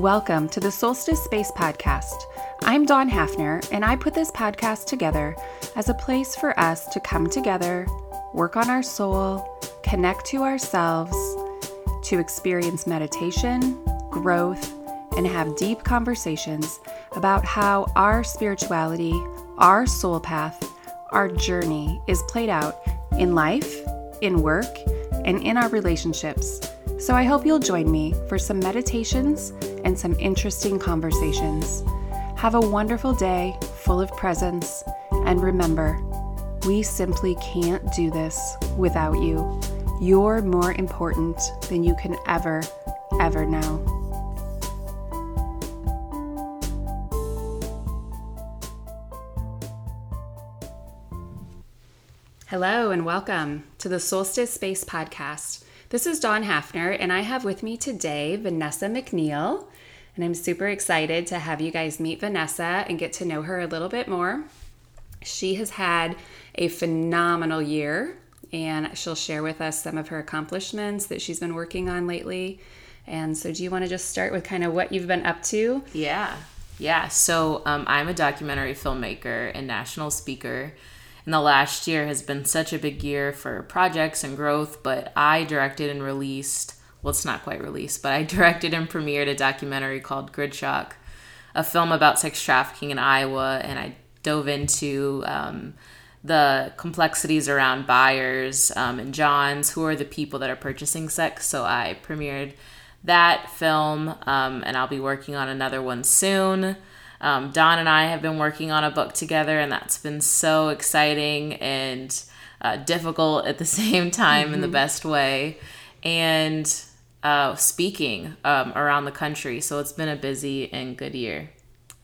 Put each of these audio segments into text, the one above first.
Welcome to the Solstice Space Podcast. I'm Dawn Hafner, and I put this podcast together as a place for us to come together, work on our soul, connect to ourselves, to experience meditation, growth, and have deep conversations about how our spirituality, our soul path, our journey is played out in life, in work, and in our relationships. So I hope you'll join me for some meditations and some interesting conversations. Have a wonderful day full of presence, and remember, we simply can't do this without you. You're more important than you can ever, ever know. Hello, and welcome to the Solstice Space Podcast. This is Dawn Hafner, and I have with me today Vanessa McNeal. And I'm super excited to have you guys meet Vanessa and get to know her a little bit more. She has had a phenomenal year, and she'll share with us some of her accomplishments that she's been working on lately. And so, do you want to just start with kind of what you've been up to? Yeah. Yeah. So, um, I'm a documentary filmmaker and national speaker. And the last year has been such a big year for projects and growth, but I directed and released well, it's not quite released, but I directed and premiered a documentary called Grid Shock, a film about sex trafficking in Iowa, and I dove into um, the complexities around buyers um, and Johns, who are the people that are purchasing sex. So I premiered that film, um, and I'll be working on another one soon. Um, Dawn and I have been working on a book together, and that's been so exciting and uh, difficult at the same time mm-hmm. in the mm-hmm. best way. And uh, speaking um, around the country. So it's been a busy and good year.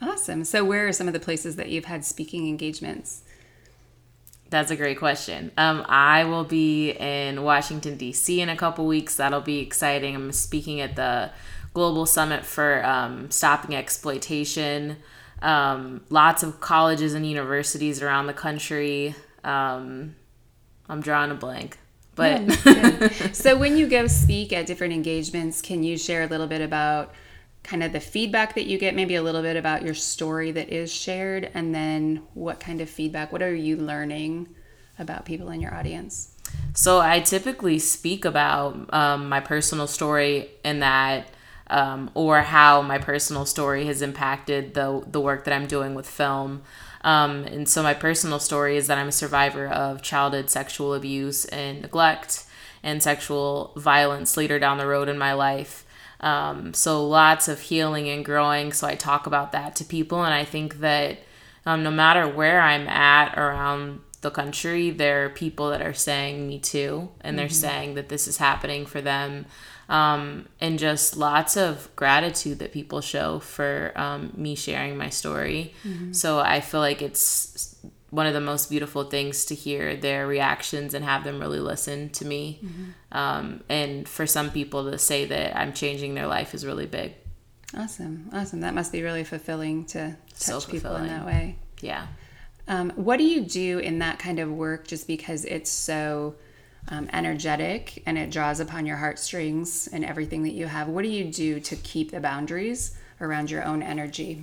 Awesome. So, where are some of the places that you've had speaking engagements? That's a great question. Um, I will be in Washington, D.C. in a couple weeks. That'll be exciting. I'm speaking at the Global Summit for um, Stopping Exploitation. Um, lots of colleges and universities around the country. Um, I'm drawing a blank. But so when you go speak at different engagements, can you share a little bit about kind of the feedback that you get, maybe a little bit about your story that is shared, and then what kind of feedback, what are you learning about people in your audience? So I typically speak about um, my personal story in that. Um, or how my personal story has impacted the the work that I'm doing with film. Um, and so my personal story is that I'm a survivor of childhood sexual abuse and neglect and sexual violence later down the road in my life. Um, so lots of healing and growing. So I talk about that to people, and I think that um, no matter where I'm at around the country, there are people that are saying me too, and they're mm-hmm. saying that this is happening for them um, and just lots of gratitude that people show for um, me sharing my story. Mm-hmm. So I feel like it's one of the most beautiful things to hear their reactions and have them really listen to me. Mm-hmm. Um, and for some people to say that I'm changing their life is really big. Awesome. Awesome. That must be really fulfilling to touch so people in that way. Yeah. Um, what do you do in that kind of work just because it's so um, energetic and it draws upon your heartstrings and everything that you have. What do you do to keep the boundaries around your own energy?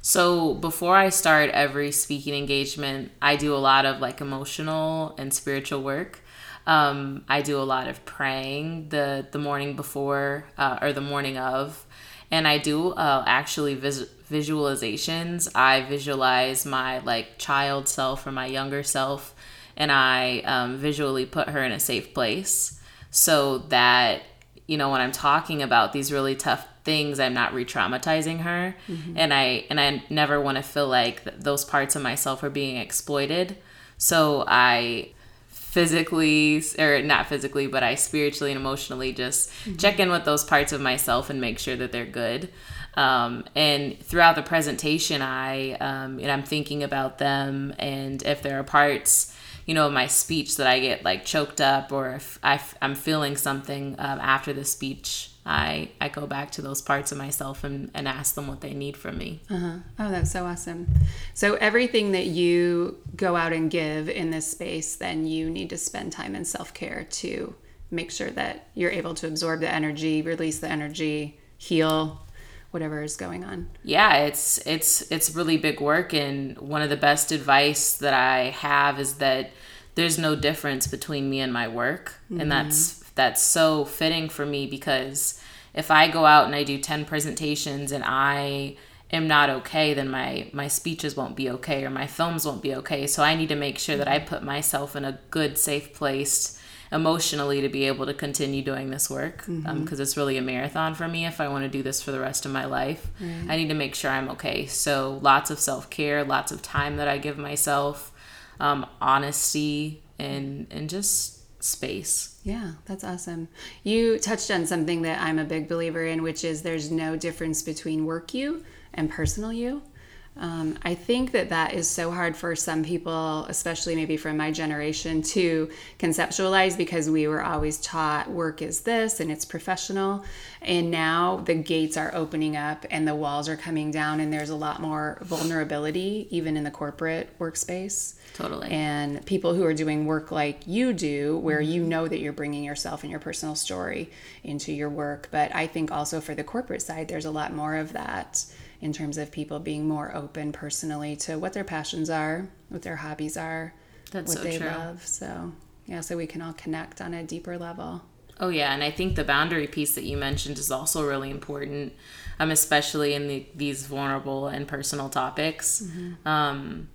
So before I start every speaking engagement, I do a lot of like emotional and spiritual work. Um, I do a lot of praying the the morning before uh, or the morning of, and I do uh, actually vis- visualizations. I visualize my like child self or my younger self and I um, visually put her in a safe place so that you know when I'm talking about these really tough things, I'm not re-traumatizing her, mm-hmm. and I and I never want to feel like th- those parts of myself are being exploited. So I physically or not physically but i spiritually and emotionally just mm-hmm. check in with those parts of myself and make sure that they're good um, and throughout the presentation i um, and i'm thinking about them and if there are parts you know, my speech that I get like choked up or if I, am feeling something um, after the speech, I, I go back to those parts of myself and, and ask them what they need from me. Uh-huh. Oh, that's so awesome. So, everything that you go out and give in this space, then you need to spend time in self care to make sure that you're able to absorb the energy, release the energy, heal, whatever is going on. Yeah, it's it's it's really big work and one of the best advice that I have is that there's no difference between me and my work. Mm-hmm. And that's that's so fitting for me because if I go out and I do 10 presentations and I am not okay, then my my speeches won't be okay or my films won't be okay. So I need to make sure that I put myself in a good safe place emotionally to be able to continue doing this work because um, mm-hmm. um, it's really a marathon for me if i want to do this for the rest of my life. I need to make sure i'm okay. So lots of self-care lots of time that i give myself um, honesty and and just space. Yeah that's awesome. You touched on something that i'm a big believer in which is there's no difference between work you and personal you um, I think that that is so hard for some people, especially maybe from my generation, to conceptualize because we were always taught work is this and it's professional. And now the gates are opening up and the walls are coming down, and there's a lot more vulnerability, even in the corporate workspace. Totally. And people who are doing work like you do, where you know that you're bringing yourself and your personal story into your work. But I think also for the corporate side, there's a lot more of that in terms of people being more open personally to what their passions are, what their hobbies are, That's what so they true. love. So, yeah, so we can all connect on a deeper level. Oh, yeah. And I think the boundary piece that you mentioned is also really important, um, especially in the, these vulnerable and personal topics. Mm-hmm. Um,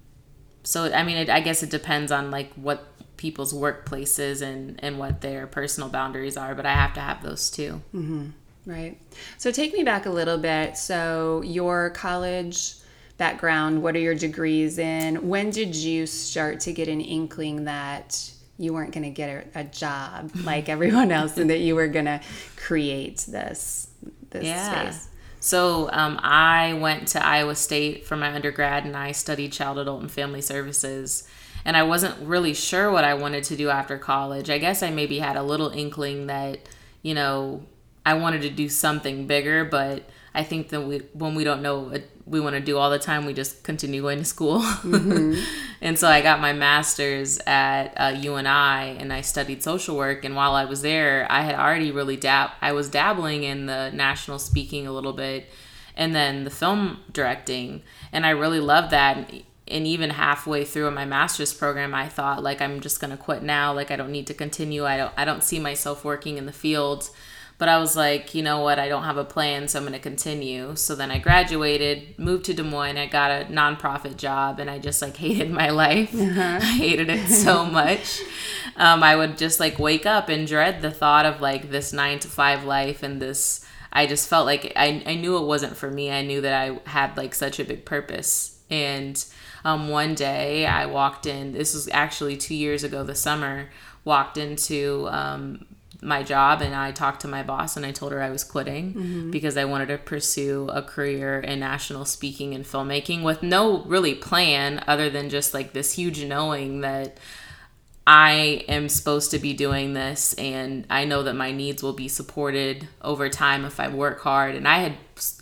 so, I mean, it, I guess it depends on like what people's workplaces and, and what their personal boundaries are, but I have to have those too. Mm-hmm. Right. So take me back a little bit. So your college background, what are your degrees in? When did you start to get an inkling that you weren't going to get a, a, job like everyone else and that you were going to create this this yeah. space? So um, I went to Iowa State for my undergrad and I studied child, adult, and family services. And I wasn't really sure what I wanted to do after college. I guess I maybe had a little inkling that, you know, I wanted to do something bigger, but I think that we, when we don't know what we want to do all the time, we just continue going to school. Mm-hmm. and so I got my master's at uh, UNI and I studied social work. And while I was there, I had already really dab, I was dabbling in the national speaking a little bit and then the film directing. And I really loved that. And even halfway through my master's program, I thought like, I'm just going to quit now. Like I don't need to continue. I don't, I don't see myself working in the field but I was like, you know what? I don't have a plan, so I'm going to continue. So then I graduated, moved to Des Moines. I got a nonprofit job, and I just like hated my life. Uh-huh. I hated it so much. Um, I would just like wake up and dread the thought of like this nine to five life and this. I just felt like I, I knew it wasn't for me. I knew that I had like such a big purpose. And um, one day I walked in, this was actually two years ago, the summer, walked into um, my job and I talked to my boss and I told her I was quitting mm-hmm. because I wanted to pursue a career in national speaking and filmmaking with no really plan other than just like this huge knowing that I am supposed to be doing this and I know that my needs will be supported over time if I work hard and I had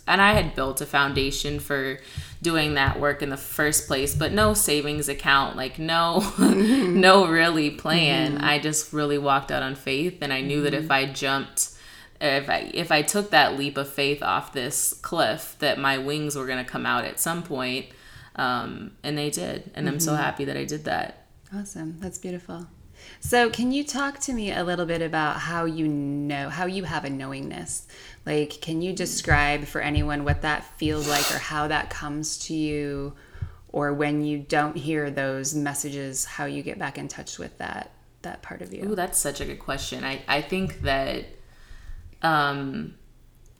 and I had built a foundation for doing that work in the first place but no savings account like no mm-hmm. no really plan mm-hmm. i just really walked out on faith and i knew mm-hmm. that if mm-hmm. i jumped if i if i took that leap of faith off this cliff that my wings were going to come out at some point um, and they did and i'm so mm-hmm. happy that i did that awesome that's beautiful so, can you talk to me a little bit about how you know, how you have a knowingness? Like, can you describe for anyone what that feels like or how that comes to you? Or when you don't hear those messages, how you get back in touch with that that part of you? Ooh, that's such a good question. I, I think that um,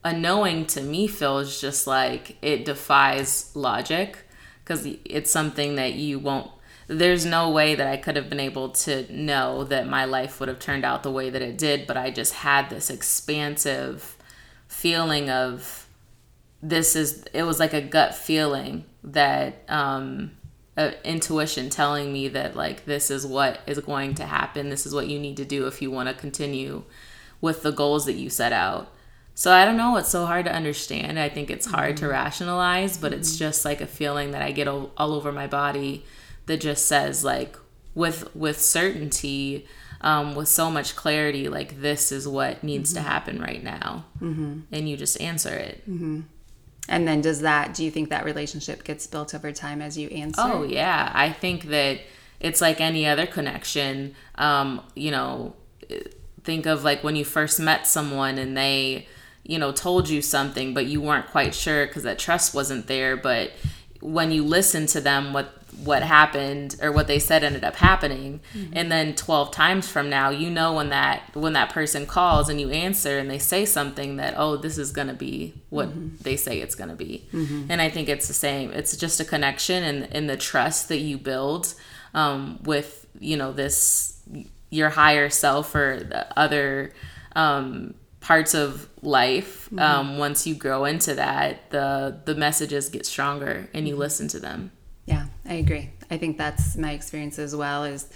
a knowing to me feels just like it defies logic because it's something that you won't there's no way that I could have been able to know that my life would have turned out the way that it did, but I just had this expansive feeling of this is it was like a gut feeling that um intuition telling me that like this is what is going to happen. This is what you need to do if you want to continue with the goals that you set out. So i don't know. It's so hard to understand. I think it's hard mm-hmm. to rationalize but mm-hmm. it's just like a feeling that i get all, all over my body that just says like with with certainty um, with so much clarity like this is what needs mm-hmm. to happen right now mm-hmm. and you just answer it mm-hmm. And then does that, do you think that relationship gets built over time as you answer? Oh, yeah. I think that it's like any other connection. Um, you know, think of like when you first met someone and they, you know, told you something, but you weren't quite sure because that trust wasn't there. But when you listen to them, what what happened or what they said ended up happening mm-hmm. and then 12 times from now you know when that when that person calls and you answer and they say something that oh this is going to be what mm-hmm. they say it's going to be mm-hmm. and i think it's the same it's just a connection and in the trust that you build um, with you know this your higher self or the other um, parts of life mm-hmm. um, once you grow into that the the messages get stronger and you mm-hmm. listen to them yeah, I agree. I think that's my experience as well is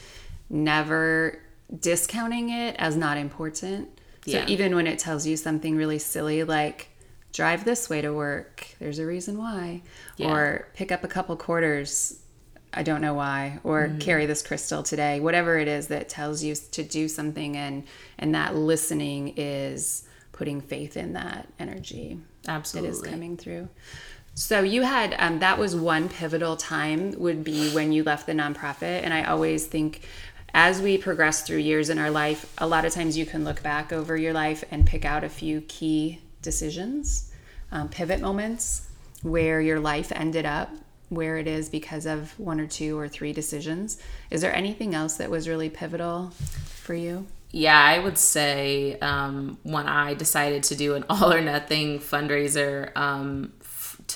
never discounting it as not important. So yeah. even when it tells you something really silly like drive this way to work, there's a reason why. Yeah. Or pick up a couple quarters, I don't know why, or mm-hmm. carry this crystal today. Whatever it is that tells you to do something and and that listening is putting faith in that energy. Absolutely. That is coming through. So you had um, that was one pivotal time would be when you left the nonprofit, and I always think as we progress through years in our life, a lot of times you can look back over your life and pick out a few key decisions, um, pivot moments where your life ended up where it is because of one or two or three decisions. Is there anything else that was really pivotal for you? Yeah, I would say um, when I decided to do an all or nothing fundraiser um,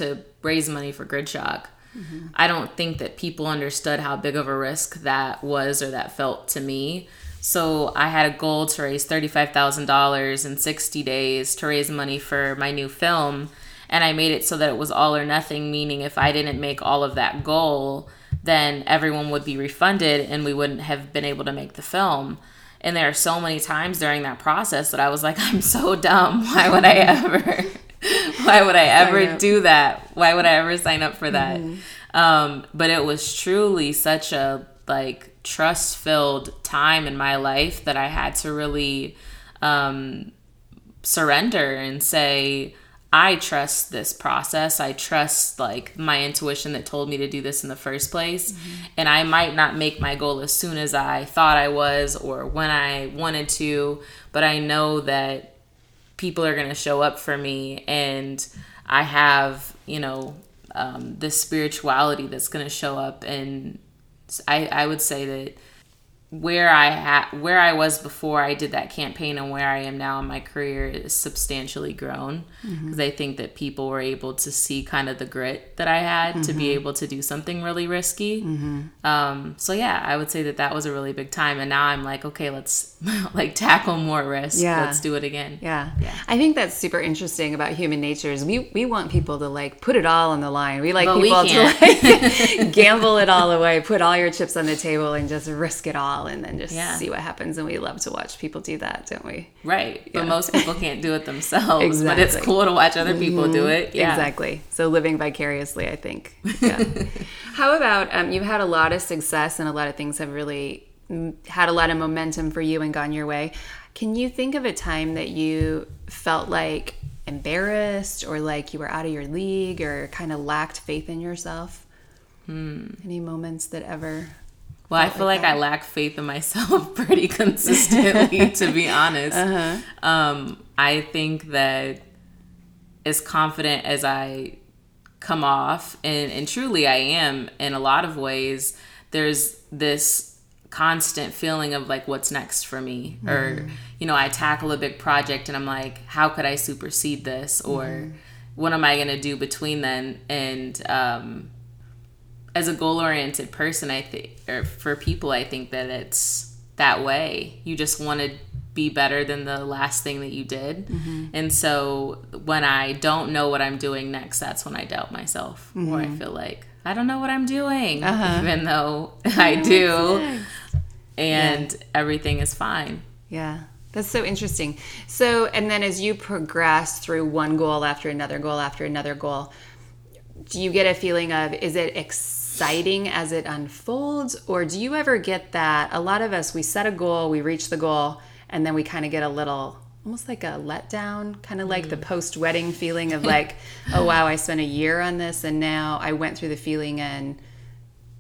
to raise money for grid shock. Mm-hmm. I don't think that people understood how big of a risk that was or that felt to me. So I had a goal to raise $35,000 in 60 days to raise money for my new film. And I made it so that it was all or nothing, meaning if I didn't make all of that goal, then everyone would be refunded and we wouldn't have been able to make the film. And there are so many times during that process that I was like, I'm so dumb. Why would I ever? Why would I ever do that? Why would I ever sign up for that? Mm-hmm. Um, but it was truly such a like trust filled time in my life that I had to really um, surrender and say, I trust this process. I trust like my intuition that told me to do this in the first place. Mm-hmm. And I might not make my goal as soon as I thought I was or when I wanted to, but I know that people are going to show up for me and I have, you know, um, this spirituality that's going to show up. And I, I would say that where I had where I was before I did that campaign and where I am now in my career is substantially grown because mm-hmm. I think that people were able to see kind of the grit that I had mm-hmm. to be mm-hmm. able to do something really risky. Mm-hmm. Um, so yeah, I would say that that was a really big time, and now I'm like, okay, let's like tackle more risk. Yeah. let's do it again. Yeah, yeah. I think that's super interesting about human nature is we we want people to like put it all on the line. We like but people we to like gamble it all away, put all your chips on the table, and just risk it all and then just yeah. see what happens. And we love to watch people do that, don't we? Right. Yeah. But most people can't do it themselves. exactly. But it's cool to watch other people mm-hmm. do it. Yeah. Exactly. So living vicariously, I think. Yeah. How about um, you've had a lot of success and a lot of things have really had a lot of momentum for you and gone your way. Can you think of a time that you felt like embarrassed or like you were out of your league or kind of lacked faith in yourself? Hmm. Any moments that ever well, I feel like, like I lack faith in myself pretty consistently, to be honest. Uh-huh. Um, I think that as confident as I come off, and, and truly I am in a lot of ways, there's this constant feeling of like, what's next for me? Mm. Or, you know, I tackle a big project and I'm like, how could I supersede this? Or, mm. what am I going to do between then? And, um, as a goal oriented person, I think, or for people, I think that it's that way. You just want to be better than the last thing that you did. Mm-hmm. And so when I don't know what I'm doing next, that's when I doubt myself, mm-hmm. or I feel like I don't know what I'm doing, uh-huh. even though I do. And yeah. everything is fine. Yeah. That's so interesting. So, and then as you progress through one goal after another goal after another goal, do you get a feeling of is it exciting as it unfolds or do you ever get that a lot of us we set a goal we reach the goal and then we kind of get a little almost like a letdown, kind of like the mm. post wedding feeling of like, oh wow, I spent a year on this and now I went through the feeling and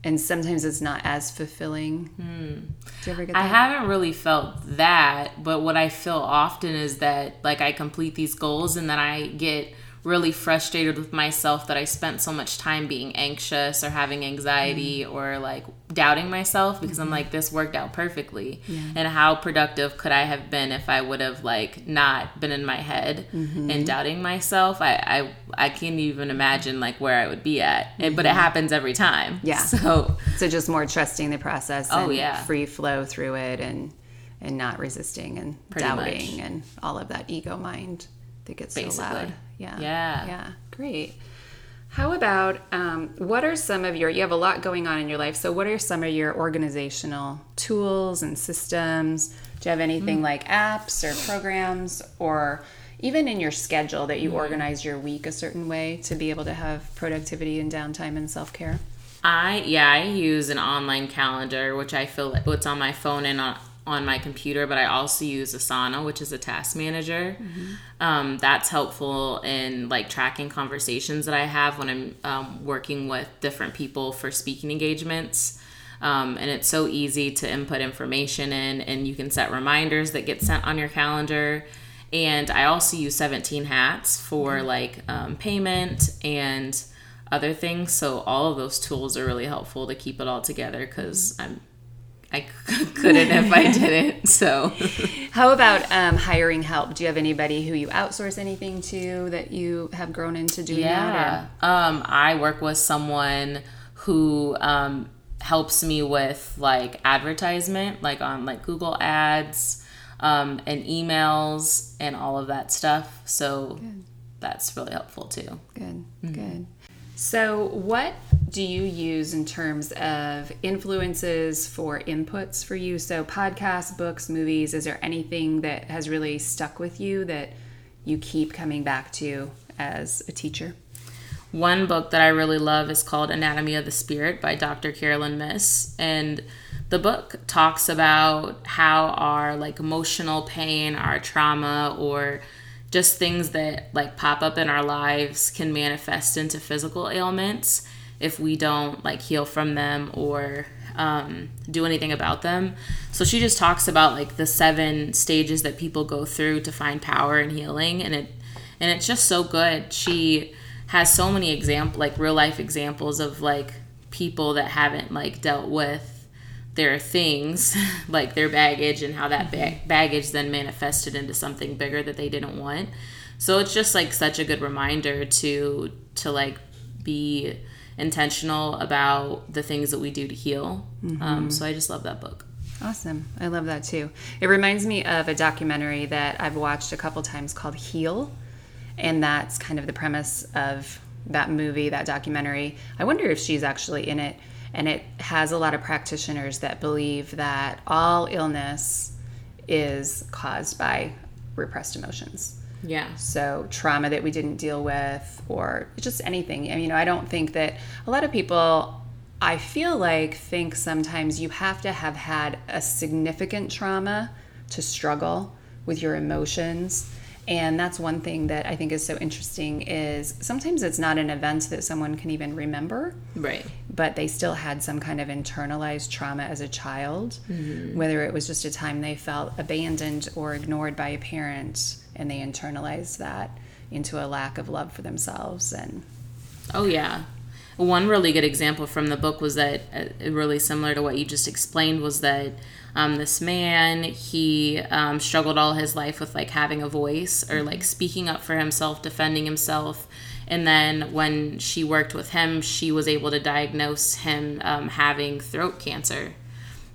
and sometimes it's not as fulfilling. Hmm. Do you ever get that? I haven't really felt that, but what I feel often is that like I complete these goals and then I get really frustrated with myself that I spent so much time being anxious or having anxiety Mm. or like doubting myself because Mm-hmm. I'm like this worked out perfectly. And how productive could I have been if I would have like not been in my head Mm-hmm. and doubting myself? I I I can't even imagine like where I would be at. It- but it happens every time. Mm-hmm. Yeah. So So just more trusting the process Oh, and yeah. free flow through it and and not resisting and Pretty doubting much. and all of that ego mind that gets so loud. Yeah. Yeah. Yeah. Great. How about um, what are some of your you have a lot going on in your life, so what are some of your organizational tools and systems? Do you have anything Hmm. like apps or programs or even in your schedule that you organize your week a certain way to be able to have productivity and downtime and self-care? I yeah, I use an online calendar, which I feel like what's on my phone and on, on my computer, but I also use Asana, which is a task manager. Um, that's helpful in like tracking conversations that I have when I'm um, working with different people for speaking engagements. Um, and it's so easy to input information in, and you can set reminders that get sent on your calendar. And I also use 17 Hats for like um, payment and other things. So all of those tools are really helpful to keep it all together because I'm I couldn't if I didn't. So How about um, hiring help? Do you have anybody who you outsource anything to that you have grown into doing yeah, that? um, I work with someone who um, helps me with like advertisement, like on like Google Ads um, and emails and all of that stuff. So that's really helpful too. Good, Mm-hmm. good. So, what do you use in terms of influences for inputs for you? So, podcasts, books, movies, is there anything that has really stuck with you that you keep coming back to as a teacher? One book that I really love is called Anatomy of the Spirit by Dr. Caroline Myss. And the book talks about how our like emotional pain, our trauma, or just things that like pop up in our lives can manifest into physical ailments if we don't like heal from them or um, do anything about them. So she just talks about like the seven stages that people go through to find power and healing, and it and it's just so good. She has so many example like real life examples of like people that haven't like dealt with their things like their baggage and how that ba- baggage then manifested into something bigger that they didn't want so it's just like such a good reminder to to like be intentional about the things that we do to heal um, so i just love that book Awesome. I love that too. It reminds me of a documentary that I've watched a couple times called Heal. And that's kind of the premise of that movie, that documentary. I wonder if she's actually in it. And it has a lot of practitioners that believe that all illness is caused by repressed emotions. Yeah So trauma that we didn't deal with, or just anything. I mean, you know, I don't think that a lot of people. I feel like think sometimes you have to have had a significant trauma to struggle with your emotions. And that's one thing that I think is so interesting is sometimes it's not an event that someone can even remember right but they still had some kind of internalized trauma as a child, mm-hmm. whether it was just a time they felt abandoned or ignored by a parent, and they internalized that into a lack of love for themselves. And Oh yeah. One really good example from the book was that uh, really similar to what you just explained was that um, this man he um, struggled all his life with like having a voice or like speaking up for himself, defending himself, and then when she worked with him, she was able to diagnose him um, having throat cancer.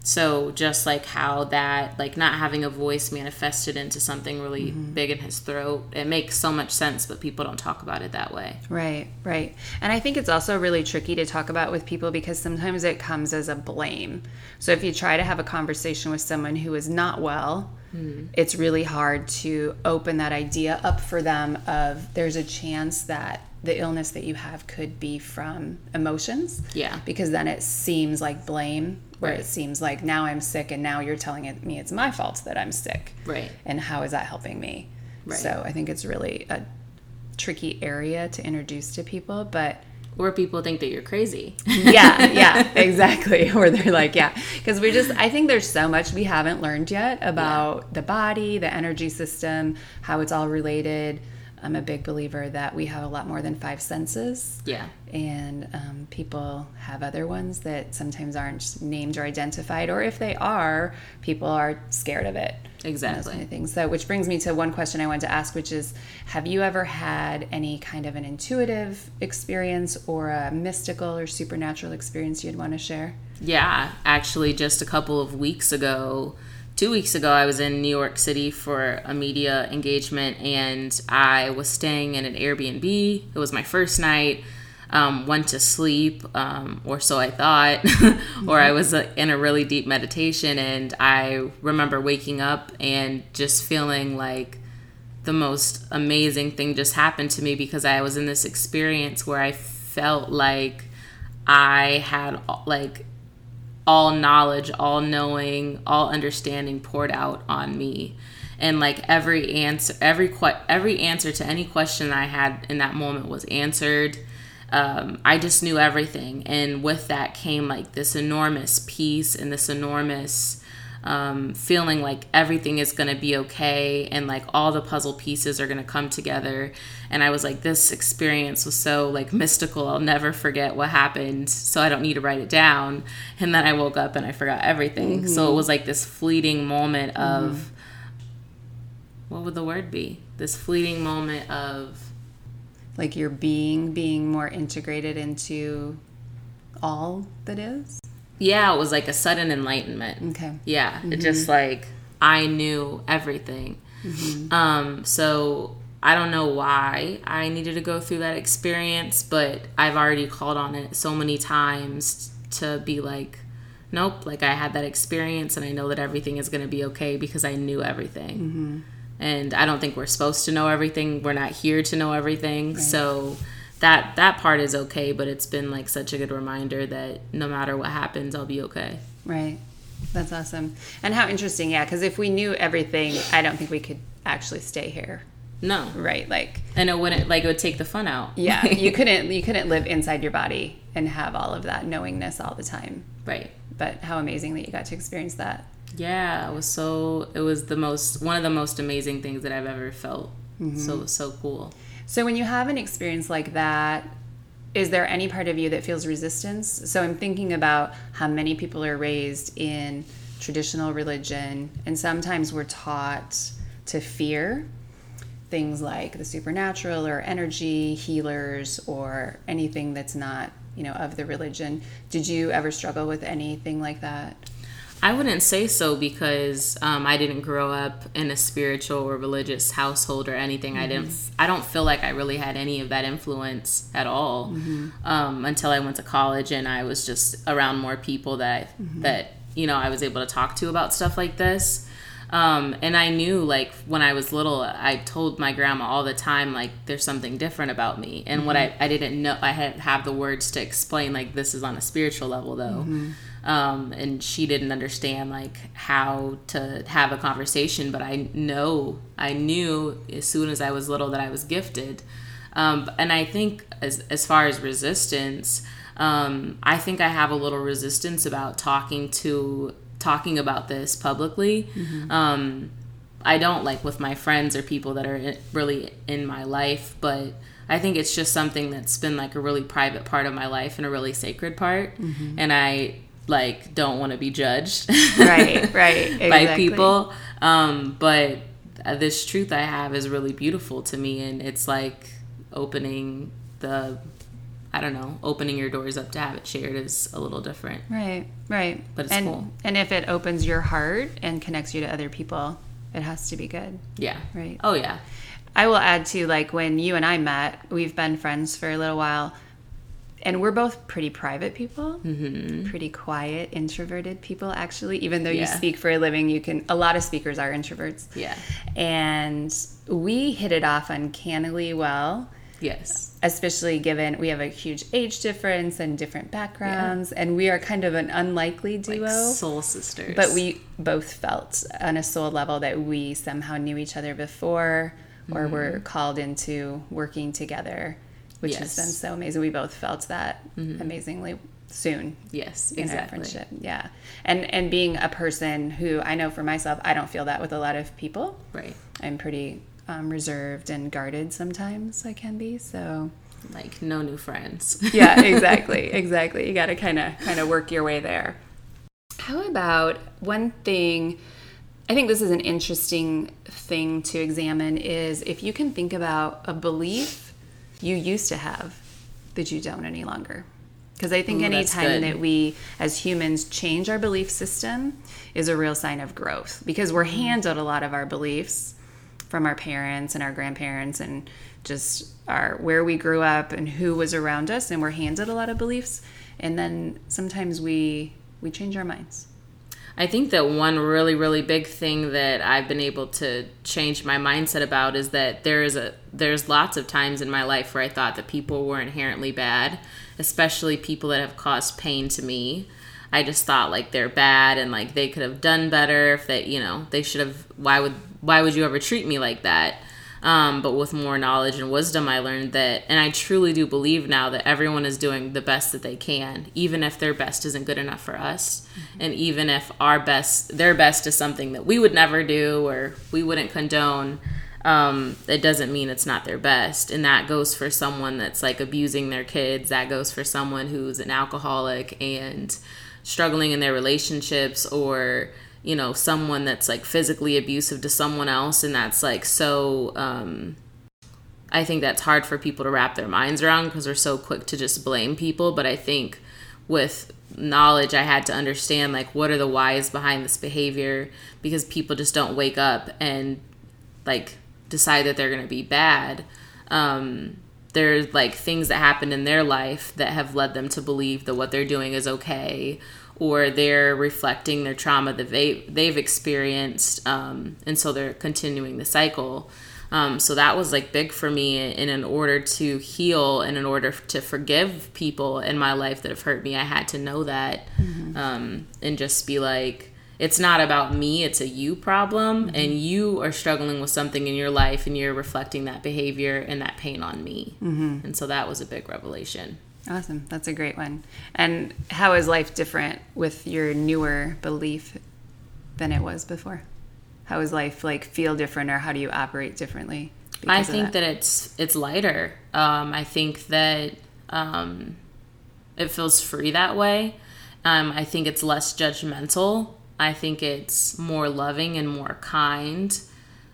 So just like how that like not having a voice manifested into something really mm-hmm. big in his throat, it makes so much sense, but people don't talk about it that way. Right, right. And I think it's also really tricky to talk about with people because sometimes it comes as a blame. So if you try to have a conversation with someone who is not well, mm-hmm. it's really hard to open that idea up for them of there's a chance that the illness that you have could be from emotions. Yeah. Because then it seems like blame, where Right. it seems like now I'm sick and now you're telling it, me it's my fault that I'm sick. Right. And how is that helping me? Right. So I think it's really a tricky area to introduce to people, but Or people think that you're crazy. yeah, yeah, exactly. Or they're like, yeah, because we just, I think there's so much we haven't learned yet about the body, the energy system, how it's all related. I'm a big believer that we have a lot more than five senses. yeah. And um, people have other ones that sometimes aren't named or identified, or if they are, people are scared of it. Exactly. kind of things. So, which brings me to one question I wanted to ask, which is Have you ever had any kind of an intuitive experience or a mystical or supernatural experience you'd want to share? Yeah, actually, just a couple of weeks ago, two weeks ago, I was in New York City for a media engagement and I was staying in an Airbnb. It was my first night. Um, went to sleep, um, or so I thought, or I was uh, in a really deep meditation. And I remember waking up and just feeling like the most amazing thing just happened to me because I was in this experience where I felt like I had like all knowledge, all knowing, all understanding poured out on me. And like every answer, every que- every answer to any question I had in that moment was answered. Um, I just knew everything, and with that came like this enormous peace and this enormous um, feeling like everything is going to be okay and like all the puzzle pieces are going to come together. And i was like this experience was so like mystical. I'll never forget what happened so i don't need to write it down. And then i woke up and i forgot everything. So it was like this fleeting moment of what would the word be? This fleeting moment of Like your being being more integrated into all that is? Yeah it was like a sudden enlightenment Okay. Yeah, it mm-hmm. just like I knew everything. Mm-hmm. Um, so I don't know why I needed to go through that experience, but I've already called on it so many times to be like, nope, like I had that experience and I know that everything is going to be okay because I knew everything. Mm-hmm. And I don't think we're supposed to know everything. We're not here to know everything. So that that part is okay, but it's been like such a good reminder that no matter what happens, I'll be okay. Right. That's awesome. And how interesting, yeah, because if we knew everything, I don't think we could actually stay here. No. Right. Like, and it wouldn't like it would take the fun out yeah, you couldn't you couldn't live inside your body and have all of that knowingness all the time. right But how amazing that you got to experience that. yeah it was so it was the most one of the most amazing things that i've ever felt mm-hmm. so it was so cool So when you have an experience like that, is there any part of you that feels resistance? So I'm thinking about how many people are raised in traditional religion, and sometimes we're taught to fear things like the supernatural or energy healers or anything that's not, you know, of the religion. Did you ever struggle with anything like that? I wouldn't say so because um, i didn't grow up in a spiritual or religious household or anything. I didn't i don't feel like i really had any of that influence at all um, until i went to college and i was just around more people that that you know i was able to talk to about stuff like this. Um, and I knew like when I was little, I told my grandma all the time like there's something different about me. And what I, I didn't know, I had have the words to explain like this is on a spiritual level though. Um, and she didn't understand like how to have a conversation, but I know I knew as soon as I was little that I was gifted. Um, and I think as as far as resistance, um, I think I have a little resistance about talking to talking about this publicly. Um, I don't like with my friends or people that are really in my life, but I think it's just something that's been like a really private part of my life and a really sacred part. And I like don't want to be judged Right, right. by people. Um, but this truth I have is really beautiful to me, and it's like opening the, I don't know, opening your doors up to have it shared is a little different. Right, right. But it's and, cool. And if it opens your heart and connects you to other people, it has to be good. Yeah. Right. Oh yeah. I will add to like when you and I met, we've been friends for a little while, and we're both pretty private people, mm-hmm. pretty quiet, introverted people, actually. Even though you speak for a living, you can, a lot of speakers are introverts. Yeah. And we hit it off uncannily well. Yes. Especially given we have a huge age difference and different backgrounds, yeah. and we are kind of an unlikely duo. Like soul sisters. But we both felt on a soul level that we somehow knew each other before or mm-hmm. were called into working together, which yes. has been so amazing. We both felt that mm-hmm. amazingly soon. Yes, in exactly. our friendship. Yeah, and and being a person who I know for myself, I don't feel that with a lot of people. Right. I'm pretty um, reserved and guarded sometimes. I can be so. Like no new friends. yeah, exactly, exactly. You got to kind of kind of work your way there. How about one thing? I think this is an interesting thing to examine is if you can think about a belief you used to have that you don't any longer. Because I think Ooh, anytime that we as humans change our belief system is a real sign of growth because we're mm-hmm. handed a lot of our beliefs from our parents and our grandparents and just our where we grew up and who was around us and we're handed a lot of beliefs and then sometimes we we change our minds I think that one really, really big thing that I've been able to change my mindset about is that there is a there's lots of times in my life where I thought that people were inherently bad, especially people that have caused pain to me. I just thought like they're bad and like they could have done better if they you know they should have why would why would you ever treat me like that um, but with more knowledge and wisdom, I learned that, and I truly do believe now that everyone is doing the best that they can, even if their best isn't good enough for us, mm-hmm. and even if our best, their best is something that we would never do or we wouldn't condone. Um, it doesn't mean it's not their best, and that goes for someone that's like abusing their kids. That goes for someone who's an alcoholic and struggling in their relationships or you know someone that's like physically abusive to someone else and that's like so um I think that's hard for people to wrap their minds around because they're so quick to just blame people. But I think with knowledge I had to understand like what are the whys behind this behavior because people just don't wake up and like decide that they're going to be bad. Um there's like things that happened in their life that have led them to believe that what they're doing is okay or they're reflecting their trauma that they they've experienced, um, and so they're continuing the cycle. Um, so that was like big for me and in order to heal and in order to forgive people in my life that have hurt me i had to know that mm-hmm. um, and just be like it's not about me it's a you problem mm-hmm. and you are struggling with something in your life and you're reflecting that behavior and that pain on me mm-hmm. and so that was a big revelation Awesome. That's a great one. And how is life different with your newer belief than it was before? How is life like feel different or how do you operate differently? I think that? that? it's it's lighter. Um, I think that um, it feels free that way. Um, I think it's less judgmental. I think it's more loving and more kind.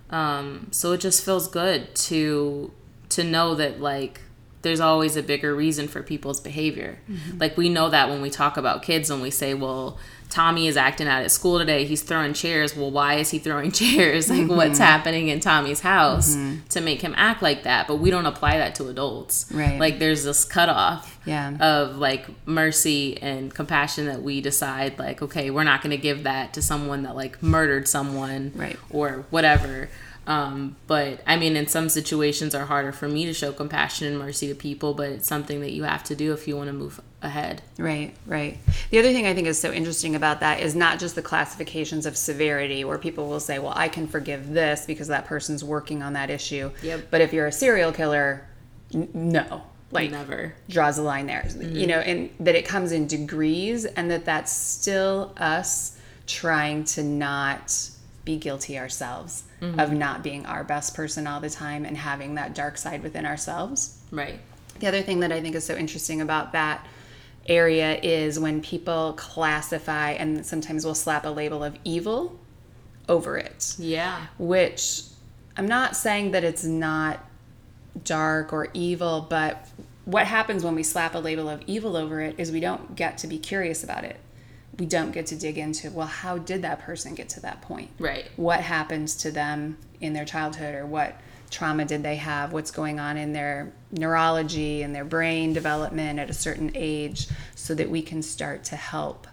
Um, so it just feels good to to know that like there's always a bigger reason for people's behavior. Mm-hmm. Like we know that when we talk about kids and we say, well, Tommy is acting out at school today. He's throwing chairs. Well, why is he throwing chairs? Like, mm-hmm. what's happening in Tommy's house mm-hmm. to make him act like that? But we don't apply that to adults. Right. Like, there's this cutoff yeah. of like mercy and compassion that we decide, like, okay, we're not going to give that to someone that like murdered someone right. or whatever. Um, but I mean, in some situations, are harder for me to show compassion and mercy to people. But it's something that you have to do if you want to move ahead. Right, right. The other thing I think is so interesting about that is not just the classifications of severity, where people will say, "Well, I can forgive this because that person's working on that issue." Yep. But if you're a serial killer, n- no, like never draws a line there. Mm-hmm. You know, and that it comes in degrees, and that that's still us trying to not be guilty ourselves mm-hmm. of not being our best person all the time and having that dark side within ourselves. Right. The other thing that I think is so interesting about that area is when people classify and sometimes will slap a label of evil over it. Yeah. Which I'm not saying that it's not dark or evil, but what happens when we slap a label of evil over it is we don't get to be curious about it we don't get to dig into well how did that person get to that point? Right. What happens to them in their childhood or what trauma did they have? What's going on in their neurology and their brain development at a certain age so that we can start to help?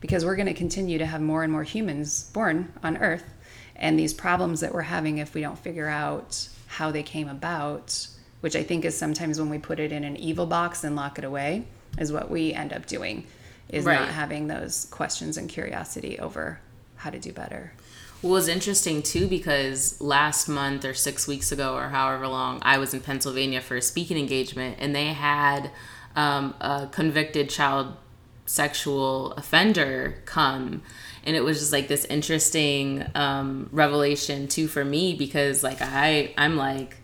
Because we're going to continue to have more and more humans born on earth and these problems that we're having if we don't figure out how they came about which I think is sometimes when we put it in an evil box and lock it away, is what we end up doing, is Right. not having those questions and curiosity over how to do better. Well, it was interesting too because last month or six weeks ago or however long I was in Pennsylvania for a speaking engagement and they had um, a convicted child sexual offender come and it was just like this interesting um, revelation too for me because like I I'm like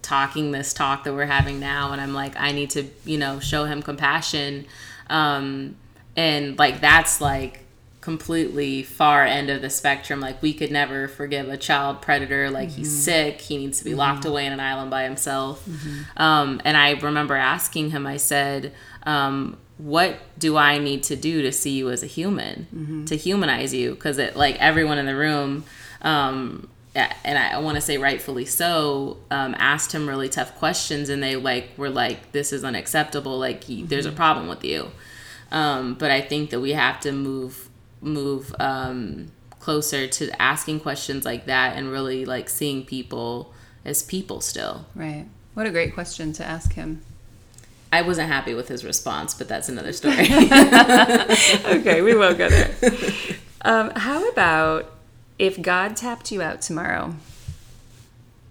talking this talk that we're having now and I'm like I need to you know show him compassion um, and like that's like completely far end of the spectrum. Like we could never forgive a child predator. Like he's sick. He needs to be locked away in an island by himself. Um, and i remember asking him i said um, what do i need to do to see you as a human to humanize you? Because it like everyone in the room um, and I want to say rightfully so, um, asked him really tough questions, and they like were like, "This is unacceptable. Like, he, there's a problem with you." Um, but I think that we have to move move um, closer to asking questions like that and really like seeing people as people still. Right. What a great question to ask him. I wasn't happy with his response, but that's another story. okay, we won't go there. Um, how about if God tapped you out tomorrow,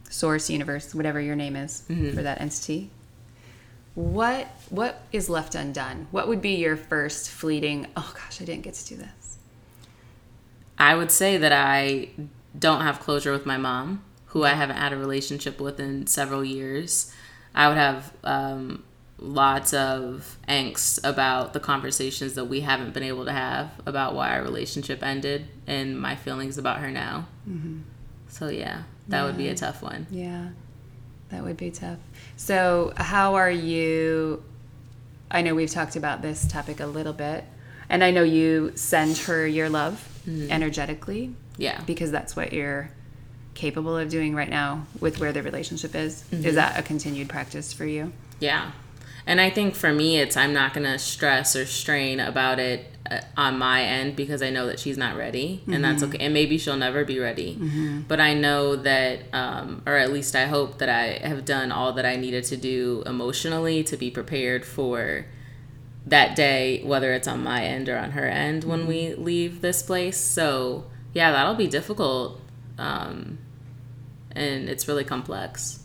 source, universe, whatever your name is for that entity, what what is left undone? What would be your first fleeting? Oh gosh, I didn't get to do this. I would say that I don't have closure with my mom, who I haven't had a relationship with in several years. I would have um, lots of angst about the conversations that we haven't been able to have about why our relationship ended and my feelings about her now. So, yeah, that would be a tough one. Yeah, that would be tough. So, how are you? I know we've talked about this topic a little bit, and I know you send her your love mm-hmm. energetically Yeah. because that's what you're capable of doing right now with where the relationship is. Is mm-hmm. that a continued practice for you? Yeah. And I think for me, it's I'm not going to stress or strain about it uh, on my end because I know that she's not ready. And that's okay. And maybe she'll never be ready. But I know that, um, or at least I hope that I have done all that I needed to do emotionally to be prepared for that day, whether it's on my end or on her end when we leave this place. So, yeah, that'll be difficult. Um, and it's really complex.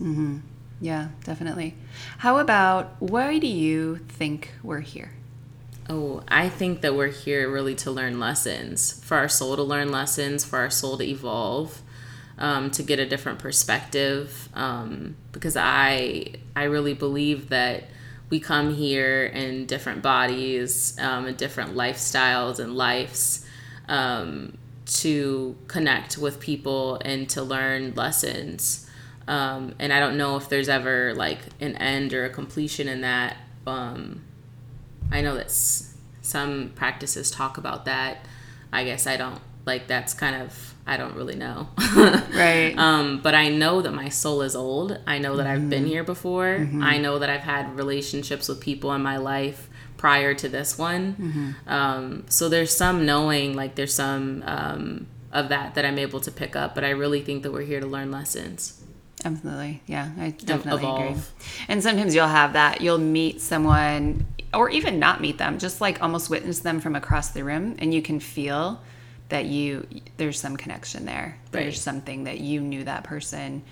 Yeah, definitely. How about why do you think we're here? Oh, I think that we're here really to learn lessons, for our soul to learn lessons, for our soul to evolve, um, to get a different perspective. Um, because I, I really believe that we come here in different bodies, um, and different lifestyles and lives, um, to connect with people and to learn lessons. Um, and I don't know if there's ever like an end or a completion in that. Um, I know that s- some practices talk about that. I guess I don't like that's kind of I don't really know. Right. um, but I know that my soul is old. I know that I've been here before. I know that I've had relationships with people in my life prior to this one. Um, so there's some knowing, like there's some um, of that that I'm able to pick up. But I really think that we're here to learn lessons. Absolutely. Yeah, I definitely agree. And sometimes you'll have that. You'll meet someone or even not meet them, just like almost witness them from across the room and you can feel that you there's some connection there. There's Right. something that you knew that person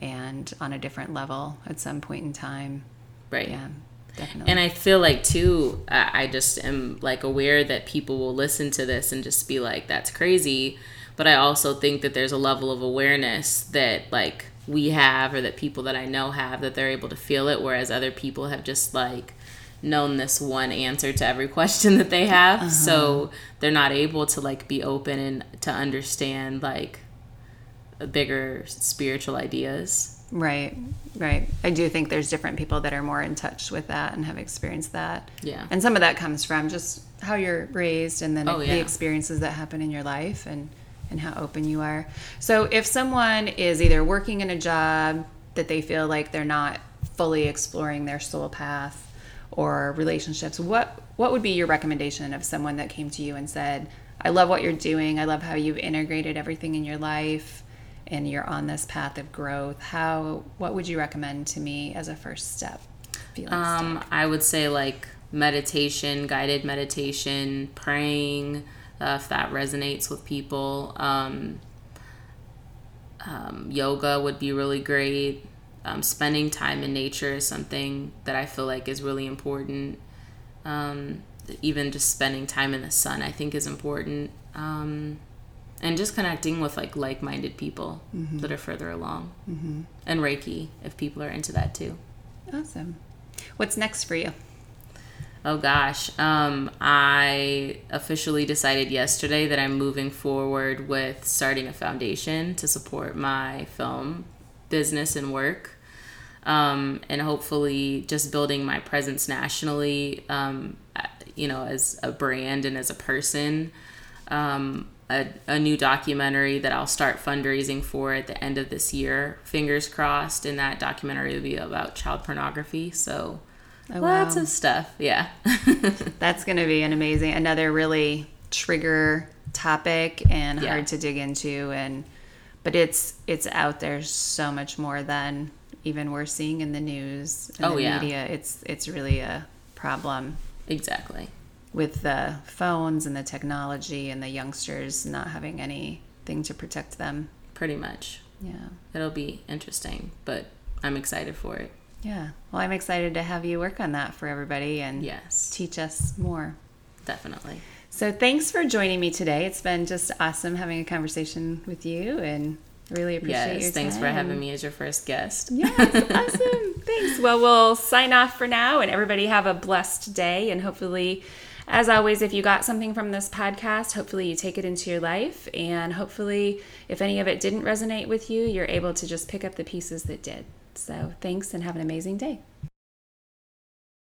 and on a different level at some point in time. Right. Yeah. Definitely. And I feel like too, I just am like aware that people will listen to this and just be like, "That's crazy," but I also think that there's a level of awareness that like we have, or that people that I know have, that they're able to feel it, whereas other people have just like known this one answer to every question that they have, uh-huh. so they're not able to like be open and to understand like bigger spiritual ideas. Right, right. I do think there's different people that are more in touch with that and have experienced that. Yeah. And some of that comes from just how you're raised and then Oh, the yeah. experiences that happen in your life and, and how open you are. So if someone is either working in a job that they feel like they're not fully exploring their soul path or relationships, what what would be your recommendation of someone that came to you and said, I love what you're doing. I love how you've integrated everything in your life and you're on this path of growth, how what would you recommend to me as a first step? Um, I would say like meditation, guided meditation, praying, uh, if that resonates with people. Um, um, yoga would be really great. Um, spending time in nature is something that I feel like is really important. Um, even just spending time in the sun, I think, is important. Um, and just connecting with like like-minded people mm-hmm. that are further along, mm-hmm. and Reiki if people are into that too. Awesome. What's next for you? Oh gosh, um, I officially decided yesterday that I'm moving forward with starting a foundation to support my film business and work. Um, and hopefully just building my presence nationally, um, you know, as a brand and as a person. Um, a, a new documentary that I'll start fundraising for at the end of this year. Fingers crossed, and that documentary will be about child pornography. So Oh, Lots wow. of stuff. Yeah. That's going to be an amazing, another really trigger topic and yeah. hard to dig into and but it's it's out there so much more than even we're seeing in the news and oh, the yeah. media. It's it's really a problem. Exactly. With the phones and the technology and the youngsters not having anything to protect them. Pretty much. Yeah. It'll be interesting, but I'm excited for it. Yeah. Well, I'm excited to have you work on that for everybody and yes. teach us more. Definitely. So, thanks for joining me today. It's been just awesome having a conversation with you and really appreciate it. yes, your thanks time. for having me as your first guest. Yes, awesome. thanks. Well, we'll sign off for now and everybody have a blessed day and hopefully as always, if you got something from this podcast, hopefully you take it into your life. And hopefully, if any of it didn't resonate with you, you're able to just pick up the pieces that did. So thanks and have an amazing day.